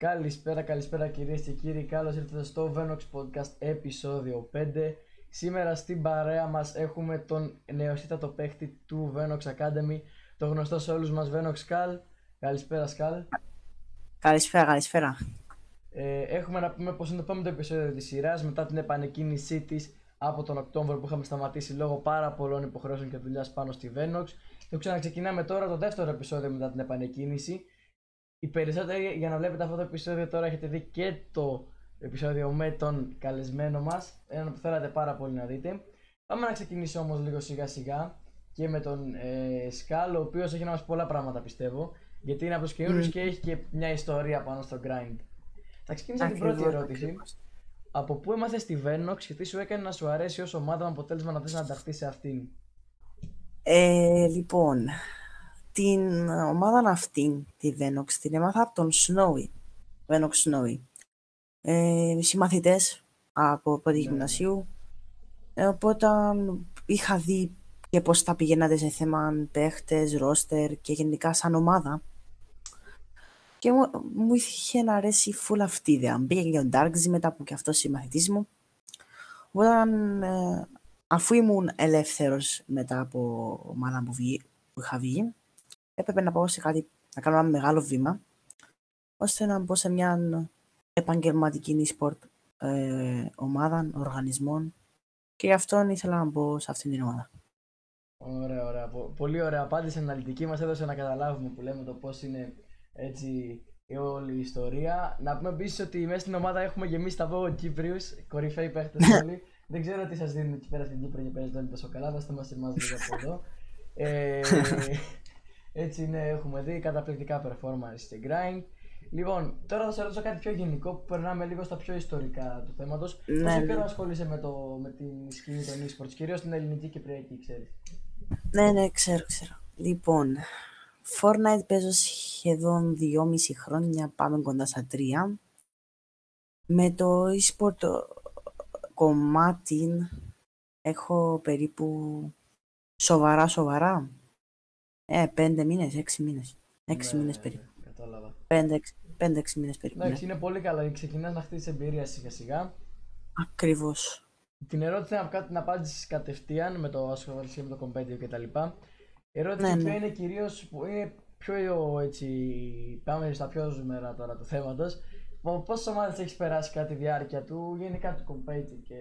Καλησπέρα, καλησπέρα κυρίες και κύριοι. Καλώς ήρθατε στο Venox Podcast επεισόδιο 5. Σήμερα στην παρέα μας έχουμε τον νεοσύτατο παίχτη του Venox Academy, το γνωστό σε όλους μας Venox Skal. Καλησπέρα, Skal. Καλησπέρα, καλησπέρα. Ε, έχουμε να πούμε πως είναι το πέμπτο επεισόδιο της σειράς μετά την επανεκκίνησή της από τον Οκτώβριο που είχαμε σταματήσει λόγω πάρα πολλών υποχρεώσεων και δουλειάς πάνω στη Venox. Το ξαναξεκινάμε τώρα το δεύτερο επεισόδιο μετά την επανεκκίνηση. Οι περισσότεροι για να βλέπετε αυτό το επεισόδιο τώρα έχετε δει και το επεισόδιο με τον καλεσμένο μας, ένα που θέλατε πάρα πολύ να δείτε. Πάμε να ξεκινήσω όμως λίγο σιγά σιγά και με τον ε, Σκάλ, ο οποίος έχει να μας πολλά πράγματα πιστεύω, γιατί είναι από τους καινούριους και έχει και μια ιστορία πάνω στο grind. Θα ξεκινήσω την πρώτη ερώτηση. Από πού έμαθε τη Venox και τι σου έκανε να σου αρέσει ως ομάδα με αποτέλεσμα να θες να ανταχθεί σε αυτήν; Ε, λοιπόν, την ομάδα αυτή, τη Venox, την έμαθα από τον Snowy. Venox Snowy. Ε, συμμαθητές από πρώτη Ναι, γυμνασίου. Ε, οπότε είχα δει και πώς θα πηγαίνατε σε θέμα παίχτες, ρόστερ και γενικά σαν ομάδα. Και μου, μου είχε να αρέσει full αυτή η ιδέα. Μπήκε και ο Darkzy μετά που και αυτός συμμαθητής μου. Όταν, ε, αφού ήμουν ελεύθερος μετά από ομάδα που, βγει, που είχα βγει, έπρεπε να πάω σε κάτι, να κάνω ένα μεγάλο βήμα, ώστε να μπω σε μια επαγγελματική e-sport ε, ομάδα, οργανισμών και γι' αυτό ήθελα να μπω σε αυτήν την ομάδα. Ωραία, ωραία. Πο- Πολύ ωραία απάντηση αναλυτική. Μας έδωσε να καταλάβουμε που λέμε το πώς είναι έτσι η όλη η ιστορία. Να πούμε επίσης ότι μέσα στην ομάδα έχουμε γεμίσει τα βόγο Κύπριους, κορυφαίοι παίχτες όλοι. Δεν ξέρω τι σας δίνουν εκεί πέρα στην Κύπρο και παίζετε όλοι τόσο καλά. Δώστε μας εμάς λίγο από εδώ. Ε, έτσι είναι, έχουμε δει καταπληκτικά performance και grind. Λοιπόν, τώρα θα σε ρωτήσω κάτι πιο γενικό που περνάμε λίγο στα πιο ιστορικά του θέματος. Ναι, Πόσο ναι. καιρό ασχολείσαι με, το, με την σκηνή των e-sports, κυρίως στην ελληνική και κυπριακή, ξέρεις; Ναι, ναι, ξέρω, ξέρω. Λοιπόν, Fortnite παίζω σχεδόν 2,5 χρόνια, πάμε κοντά στα 3. Με το e-sport ε, κομμάτι έχω περίπου σοβαρά, σοβαρά. Ε, 5 μήνες, 6 μήνες. 6 Ναι, μήνες ναι, περίπου. ναι, Κατάλαβα. 5-6 μήνες περίπου. Ναι. Εντάξει, είναι πολύ καλά. Ξεκινάς να χτίσεις εμπειρία σιγά σιγά. Ακριβώς. Την ερώτηση να, κα- να απάντηση κατευθείαν με το ασχολησία με το competitive κτλ. Η ερώτηση Ναι, ποια ναι. είναι κυρίως που είναι πιο έτσι. Πάμε στα πιο ζουμερά τώρα του θέματος. Πόσε ομάδε έχεις περάσει κατά τη διάρκεια του, γενικά του competitive και.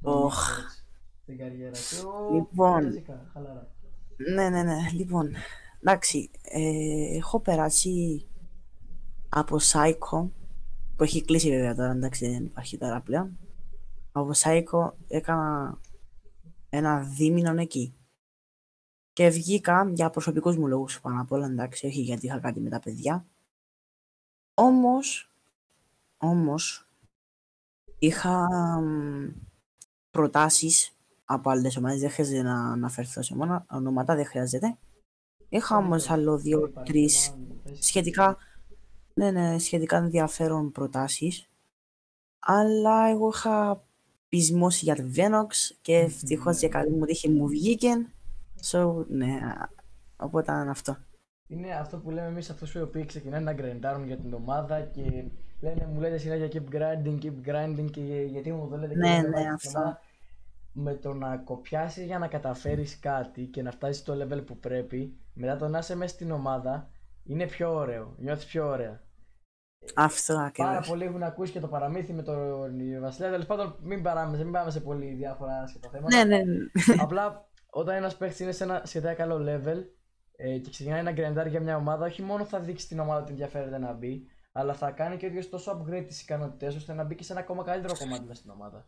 των Οχ. e-sports Στην καριέρα σου. Λοιπόν. Φυσικά, χαλαρά. Ναι, ναι, ναι. Λοιπόν, εντάξει, ε, έχω περάσει από Psycho, που έχει κλείσει βέβαια τώρα, εντάξει, δεν υπάρχει τώρα πλέον. Από Psycho έκανα ένα δίμηνο εκεί. Και βγήκα για προσωπικούς μου λόγους πάνω απ' όλα, εντάξει, όχι γιατί είχα κάτι με τα παιδιά. Όμως, όμως, είχα μ, προτάσεις από άλλες ομάδες, δεν χρειάζεται να αναφερθώ σε μόνο, ονόματα δεν χρειάζεται. Είχα όμως άλλο δύο-τρεις σχετικά, ναι, ναι, σχετικά ενδιαφέρον προτάσεις. Αλλά εγώ είχα πεισμώσει για το Venox και ευτυχώς για καλή μου τύχη μου βγήκε. So, ναι, οπότε ήταν αυτό. Είναι αυτό που λέμε εμείς αυτούς οι οποίοι ξεκινάνε να γκρεντάρουν για την ομάδα και λένε, μου λέτε συνέχεια keep grinding, keep grinding και γιατί μου το λέτε και Ναι, δεν ναι, βάζετε αυτό. Στην ομάδα. Με το να κοπιάσεις για να καταφέρεις κάτι και να φτάσεις στο level που πρέπει, μετά το να είσαι μέσα στην ομάδα, είναι πιο ωραίο, νιώθεις πιο ωραία. Αυτό Πάρα ακριβώς. πολλοί έχουν ακούσει και το παραμύθι με τον Βασιλιά. Τέλος πάντων, μην, παράμε, μην πάμε σε πολύ διάφορα άσχετα θέματα. Ναι, ναι, ναι. Απλά όταν ένας παίχτη είναι σε ένα σχετικά καλό level ε, και ξεκινάει να γκρεντάρει για μια ομάδα, όχι μόνο θα δείξει την ομάδα ότι ενδιαφέρεται να μπει, αλλά θα κάνει και ο ίδιος τόσο upgrade τις ικανότητές ώστε να μπει και σε ένα ακόμα καλύτερο κομμάτι μέσα στην ομάδα.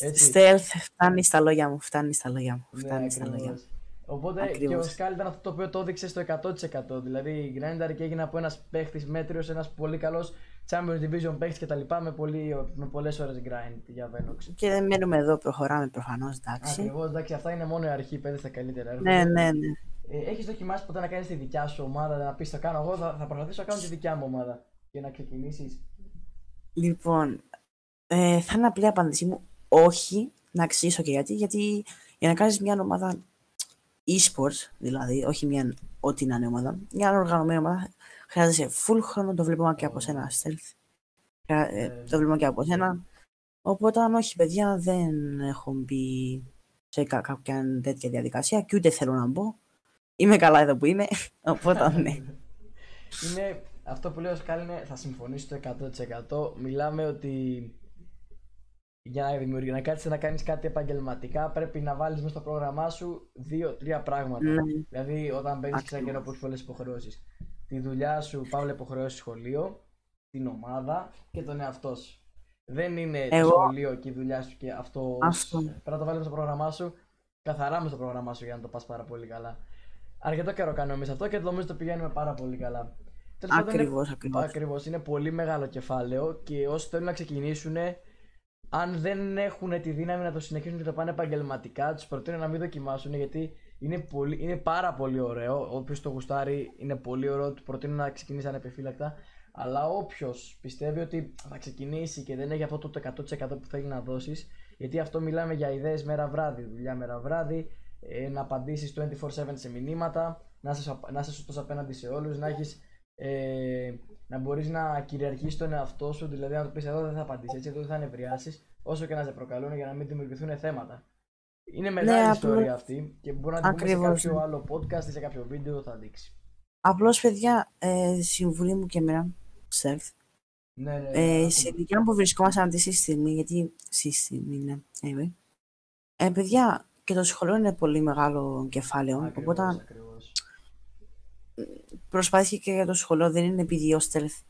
Έτσι. Stealth, φτάνει στα λόγια μου, φτάνει στα λόγια μου, Ναι, φτάνει στα λόγια ακριβώς. μου. Οπότε και ο Ακριβώς. Σκάλ ήταν αυτό το οποίο το έδειξε στο 100%. Δηλαδή, γκρένταρε και έγινε από ένας παίχτης μέτριος, ένας πολύ καλός Champions Division παίχτης κτλ. Με, πολύ, με πολλές ώρες grind για Venox. Και δεν μένουμε εδώ, προχωράμε προφανώς, εντάξει. Ακριβώς, εντάξει, αυτά είναι μόνο η αρχή, πέντε στα καλύτερα. Ναι, έρχονται. ναι, ναι. Ε, Έχεις δοκιμάσει ποτέ να κάνεις τη δικιά σου ομάδα, να πεις: Το κάνω εγώ, θα, θα προσπαθήσω να κάνω τη δικιά μου ομάδα και να ξεκινήσεις. Λοιπόν, ε, θα είναι απλή απάντησή μου. Όχι, να εξηγήσω και γιατί. Γιατί για να κάνεις μια ομάδα e-sports, δηλαδή, όχι μια ό,τι να είναι ομάδα, μια οργανωμένη ομάδα, χρειάζεσαι full χρόνο, το βλέπουμε και από σένα, Stealth. Ε, το βλέπουμε και από σένα. Οπότε, αν όχι, παιδιά, δεν έχω μπει σε κάποια τέτοια διαδικασία και ούτε θέλω να μπω. Είμαι καλά εδώ που είμαι, οπότε ναι. Είναι αυτό που λέω Σκάλ είναι, θα συμφωνήσω το 100%. Μιλάμε ότι για να δημιουργήσει, να κάτσεις να κάνεις κάτι επαγγελματικά πρέπει να βάλεις μέσα στο πρόγραμμά σου δύο-τρία πράγματα. Ναι. Δηλαδή όταν μπαίνεις σε ένα καιρό που έχει πολλές υποχρεώσεις. Τη δουλειά σου, παύλα υποχρεώσεις σχολείο, την ομάδα και τον εαυτό σου. Δεν είναι Εγώ... το σχολείο και η δουλειά σου και αυτό. αυτό. Πρέπει να το βάλεις στο πρόγραμμά σου, καθαρά μες στο πρόγραμμά σου για να το πας πάρα πολύ καλά. Αρκετό καιρό κάνουμε εμείς αυτό και νομίζω το πηγαίνουμε πάρα πολύ καλά. Ακριβώς, ακριβώς. Είναι πολύ μεγάλο κεφάλαιο και όσοι θέλουν να ξεκινήσουν, αν δεν έχουν τη δύναμη να το συνεχίσουν και το πάνε επαγγελματικά, τους προτείνω να μην δοκιμάσουν γιατί είναι, πολύ, είναι πάρα πολύ ωραίο. Όποιος το γουστάρει είναι πολύ ωραίο, του προτείνω να ξεκινήσει ανεπιφύλακτα. Αλλά όποιος πιστεύει ότι θα ξεκινήσει και δεν έχει αυτό το 100% που θέλει να δώσεις, γιατί αυτό μιλάμε για ιδέες μέρα βράδυ, δουλειά μέρα βράδυ, ε, να απαντήσεις 24-7 σε μηνύματα, να είσαι, να είσαι σωστός απέναντι σε όλους, να έχεις ε, να μπορείς να κυριαρχήσει τον εαυτό σου, δηλαδή να του πεις εδώ δεν θα απαντήσεις έτσι, εδώ δεν θα νευριάσεις, όσο και να σε προκαλούν για να μην δημιουργηθούν θέματα. Είναι μεγάλη ναι, ιστορία αυτή και μπορεί να την πούμε σε κάποιο άλλο podcast ή σε κάποιο βίντεο θα δείξει. Απλώς, παιδιά, ε, συμβουλή μου και εμένα, self. Ναι, ναι, ε, σε ηλικία που βρισκόμαστε αυτή τη στιγμή, γιατί στη στιγμή είναι, anyway. Ε, παιδιά, και το σχολείο είναι πολύ μεγάλο κεφάλαιο. Ακριβώς, οπότε ακριβώς προσπάθησε και για το σχολείο, δεν είναι επειδή ο Stealth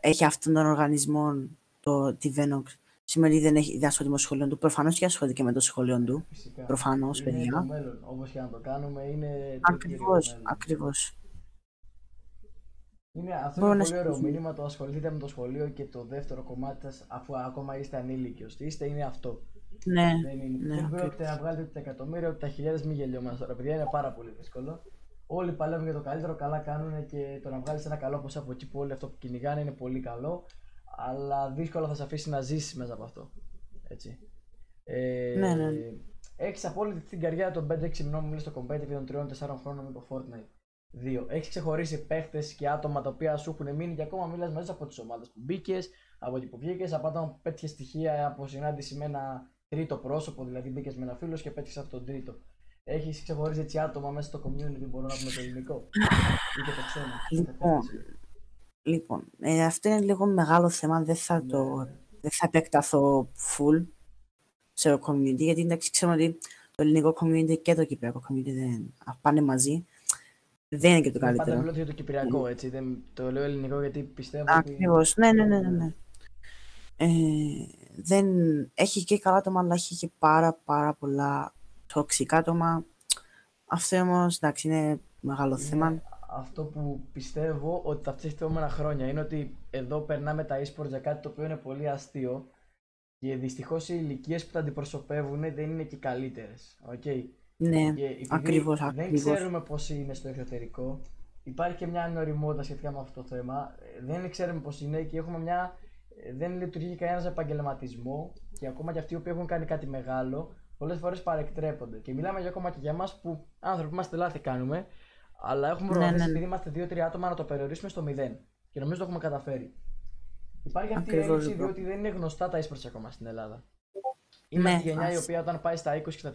έχει αυτόν τον οργανισμό, το, τη Venox, σημαίνει δεν, έχει, δεν ασχολείται με το σχολείο του. Προφανώς και ασχολείται και με το σχολείο του. Προφανώς, παιδιά. Είναι το μέλλον. Όπως και να το κάνουμε, είναι. Ακριβώς, ακριβώς. Είναι, αυτό είναι πολύ ωραίο μήνυμα. Το ασχοληθείτε με το σχολείο και το δεύτερο κομμάτι σας, αφού ακόμα είστε ανήλικοι. Είστε, είναι αυτό. Ναι, δεν, είναι. ναι, δεν πρόκειται να βγάλετε τα εκατομμύρια ούτε τα χιλιάδες μη γελιόμαστε τώρα. Παιδιά είναι πάρα πολύ δύσκολο όλοι παλεύουν για το καλύτερο, καλά κάνουν και το να βγάλεις ένα καλό ποσό από εκεί που όλοι αυτό που κυνηγάνε είναι πολύ καλό. Αλλά δύσκολα θα σε αφήσει να ζήσεις μέσα από αυτό. Έτσι. Ε, ναι, ναι. Έχεις απόλυτη την καριέρα των 5-6 μηνών που μιλήσει στο competitive των 3-4 χρόνων με το Fortnite. Δύο. Έχεις ξεχωρίσει παίχτες και άτομα τα οποία σου έχουν μείνει και ακόμα μιλάς μέσα από τις ομάδες που μπήκες, από εκεί που βγήκες, από άτομα πέτυχες στοιχεία από συνάντηση με ένα τρίτο πρόσωπο, δηλαδή μπήκες με ένα φίλος και πέτυχες από τον τρίτο. Έχεις ξεχωρίσει έτσι άτομα μέσα στο community, μπορώ να πούμε το ελληνικό. ή και το ξένο. Λοιπόν, λοιπόν ε, αυτό είναι λίγο μεγάλο θέμα. Δεν θα, ναι, το, ναι. Δεν θα επεκταθώ full σε το community, γιατί εντάξει, ξέρουμε ότι το ελληνικό community και το κυπριακό community δεν πάνε μαζί. Δεν είναι και το καλύτερο. Πάντα μιλώ για το κυπριακό, έτσι. Δεν, το λέω ελληνικό γιατί πιστεύω. Ακριβώς. Ότι... Ναι, ναι, ναι. ναι. ναι. Ε, δεν έχει και καλά άτομα, αλλά έχει και πάρα, πάρα πολλά τοξικά άτομα. Αυτό όμως εντάξει είναι μεγάλο θέμα. Αυτό που πιστεύω ότι θα φτιάξει τα επόμενα χρόνια είναι ότι εδώ περνάμε τα e-sports για κάτι το οποίο είναι πολύ αστείο και δυστυχώς οι ηλικίες που τα αντιπροσωπεύουν δεν είναι και καλύτερες. Okay. Ναι, ακριβώς. Δεν ξέρουμε πώς είναι στο εξωτερικό. Υπάρχει και μια ανοριμότητα σχετικά με αυτό το θέμα. Δεν ξέρουμε πώς είναι και έχουμε μια. Δεν λειτουργεί κανένας επαγγελματισμό και ακόμα και αυτοί που έχουν κάνει κάτι μεγάλο πολλές φορές παρεκτρέπονται. Και μιλάμε για ακόμα και για εμάς που άνθρωποι είμαστε λάθη κάνουμε, αλλά έχουμε προγραμματίσει ναι, ναι, ναι. επειδή είμαστε δύο-τρία άτομα να το περιορίσουμε στο μηδέν. Και νομίζω το έχουμε καταφέρει. Υπάρχει αυτή η έλλειψη διότι δεν είναι γνωστά τα esports ακόμα στην Ελλάδα. Είναι ναι, η γενιά η οποία όταν πάει στα 20 και στα 30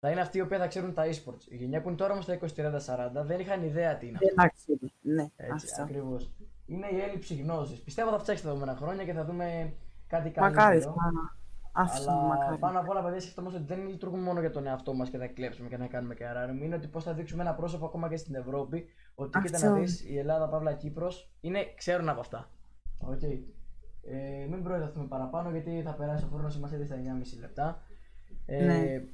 θα είναι αυτοί οι οποίοι θα ξέρουν τα esports. Η γενιά που είναι τώρα όμως στα 20, 30, 40 δεν είχαν ιδέα τι είναι. Δεν Ναι, Έτσι, ακριβώς. Είναι η έλλειψη γνώσης. Πιστεύω θα φτιάξει τα επόμενα χρόνια και θα δούμε κάτι καλύτερο. Μακάρι, αυτό Αλλά μακάρι. πάνω απ' όλα, παιδιά, σκεφτόμαστε ότι δεν λειτουργούμε μόνο για τον εαυτό μας και να κλέψουμε και να κάνουμε και αράριο. Είναι ότι πώς θα δείξουμε ένα πρόσωπο ακόμα και στην Ευρώπη. Ότι κοίτα να δεις η Ελλάδα, Παύλα Κύπρος, είναι, ξέρουν από αυτά. Okay. Ε, μην προεδρευτούμε παραπάνω γιατί θα περάσει ο χρόνος μα ήδη στα 9,5 λεπτά. Ε, ναι.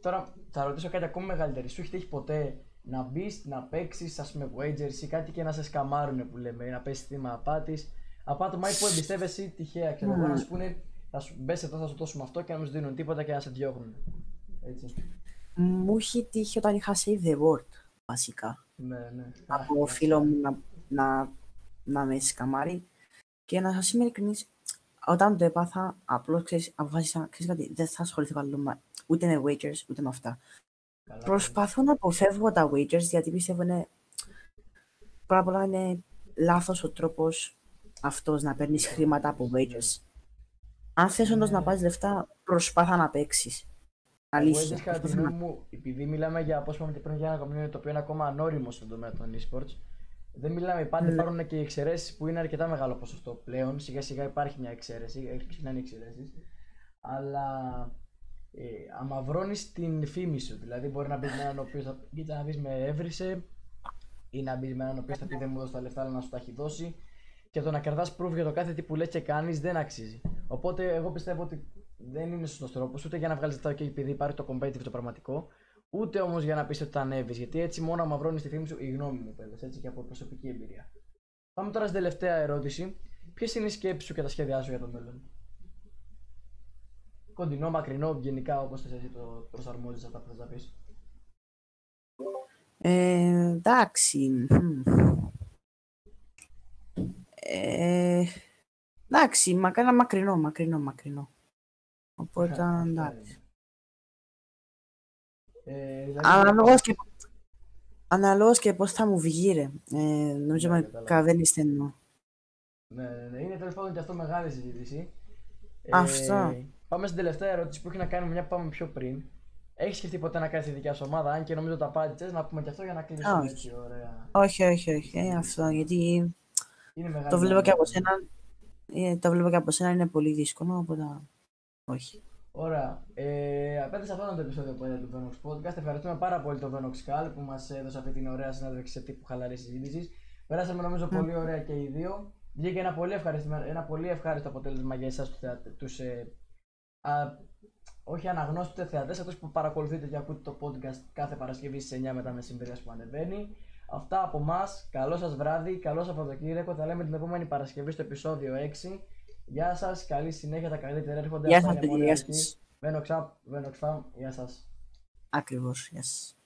Τώρα θα ρωτήσω κάτι ακόμα μεγαλύτερο. Σου έχει τύχει ποτέ να μπεις, να παίξεις, ας πούμε, wagers ή κάτι και να σε σκαμάρουν που λέμε, να πέσει θύμα απάτης; Απάτωμα ή που εμπιστεύεσαι τυχαία, ξέρω εγώ, να σου πούνε θα σου μπες εδώ, θα σου δώσουμε αυτό και να μην σου δίνουν τίποτα και να σε διώχνουν. Έτσι. Μου έχει τύχει όταν είχα save the word, βασικά. Ναι, ναι. Από φίλο μου να, να, να με σκαμάρει. Και να σας είμαι ειλικρινής, όταν το έπαθα, απλώς ξέρεις, αποφάσισα, ξέρεις κάτι, δεν θα ασχοληθώ καλό ούτε με Wakers, ούτε με αυτά. Καλά, Προσπαθώ να αποφεύγω τα wagers γιατί πιστεύω είναι. Πρώτα απ' όλα είναι λάθος ο τρόπος αυτός να παίρνεις χρήματα από wagers. Αν θες όντως να Ναι. πάρεις λεφτά, προσπάθα να παίξεις. Εγώ Αλήθεια. έτσι κατά τη προσπάθα να- γνώμη μου, επειδή μιλάμε για πώ είπαμε και πριν για ένα community το οποίο είναι ακόμα ανώριμο στον τομέα των esports, δεν μιλάμε, πάντα Ναι. υπάρχουν και οι εξαιρέσεις που είναι αρκετά μεγάλο ποσοστό πλέον. Σιγά σιγά υπάρχει μια εξαίρεση, έχει ξεκινάνε οι εξαιρέσεις. Αλλά ε, αμαυρώνει την φήμη σου. Δηλαδή, μπορεί να μπεις με έναν ο οποίος θα κοίτα να δεις με έβρισε, ή να μπεις με έναν ο οποίος θα πει δεν μου δώσει τα λεφτά, αλλά να σου τα έχει δώσει. Και το να κερδά proof για το κάθε τι που λες και κάνεις δεν αξίζει. Οπότε, εγώ πιστεύω ότι δεν είναι σωστός τρόπος ούτε για να βγάλεις λεφτά και επειδή υπάρχει το competitive το πραγματικό, ούτε όμως για να πεις ότι τα ανέβεις. Γιατί έτσι μόνο αμαυρώνει τη φήμη σου, η γνώμη μου, παιδε, έτσι και από προσωπική εμπειρία. Πάμε τώρα στην τελευταία ερώτηση. Ποιες είναι οι σκέψεις σου και τα σχέδιά σου για το μέλλον; Κοντινό, μακρινό, γενικά όπως θες εσύ το προσαρμόζεις αυτά που θες να πεις; Ε, εντάξει. μμμ. Ε, εντάξει, μακρινό, μακρινό, μακρινό, μακρινό. Οπότε, εντάξει. Ε, δηλαδή, Αναλόγως και, αναλόγως και πώς θα μου βγει, ρε. Ε, νομίζω Ναι, με κατάλαβα. καταλαβαίνεις τι εννοώ. Ναι, ναι, ναι. Είναι τέλος πάντων και αυτό μεγάλη συζήτηση. Αυτό. Ε, πάμε στην τελευταία ερώτηση που έχει να κάνει με μια που πάμε πιο πριν. Έχεις σκεφτεί ποτέ να κάνεις τη δικιά σου ομάδα, αν και νομίζω τα απάντησες, να πούμε και αυτό για να κλείσουμε Όχι. έτσι. Ωραία. Όχι, όχι, όχι. Ε, αυτό, γιατί Είναι μεγάλη το βλέπω και από δυνατότητα. σένα. Ε, το βλέπω και από σένα είναι πολύ δύσκολο, οπότε όχι. Ωραία. Ε, απέναντι σε αυτό το επεισόδιο που είδατε του Venox Podcast. Ευχαριστούμε πάρα πολύ τον Venox Cal που μας έδωσε αυτή την ωραία συνέντευξη σε τύπου χαλαρής συζήτησης. Περάσαμε νομίζω πολύ ωραία και οι δύο. Βγήκε ένα πολύ, ευχαριστημένο- ένα πολύ ευχάριστο αποτέλεσμα για εσάς τους τους, ε, α, όχι αναγνώστε θεατές, αυτούς που παρακολουθείτε και ακούτε το podcast κάθε Παρασκευή στις 9 μετά μεσημέρια που ανεβαίνει. Αυτά από εμά. Καλό σας βράδυ, καλό Σαββατοκύριακο. Τα λέμε την επόμενη Παρασκευή στο επεισόδιο 6. Γεια σας, καλή συνέχεια. Τα καλύτερα έρχονται. Γεια Αυτά σας, είναι παιδιά, μόνο γεια εκεί. σας. Venox Up, Venox Fam. Γεια σας. Ακριβώς, γεια σας.